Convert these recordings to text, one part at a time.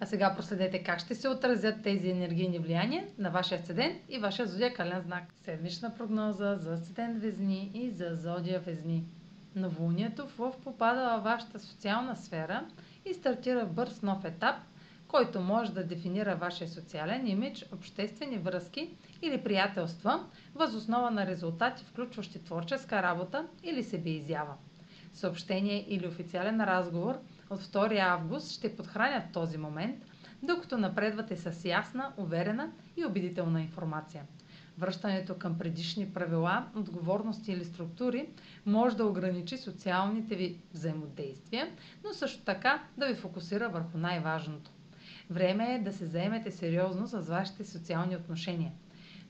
А сега проследете как ще се отразят тези енергийни влияния на вашия асцендент и вашия зодиакален знак. Седмична прогноза за асцендент Везни и за зодия Везни. Новолунието в Лъв попада във вашата социална сфера и стартира бърз нов етап, който може да дефинира вашия социален имидж, обществени връзки или приятелства, възоснова на резултати, включващи творческа работа или себеизява. Съобщение или официален разговор – от 2 август ще подхранят този момент, докато напредвате с ясна, уверена и убедителна информация. Връщането към предишни правила, отговорности или структури може да ограничи социалните ви взаимодействия, но също така да ви фокусира върху най-важното. Време е да се заемете сериозно с вашите социални отношения.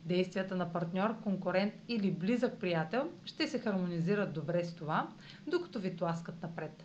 Действията на партньор, конкурент или близък приятел ще се хармонизират добре с това, докато ви тласкат напред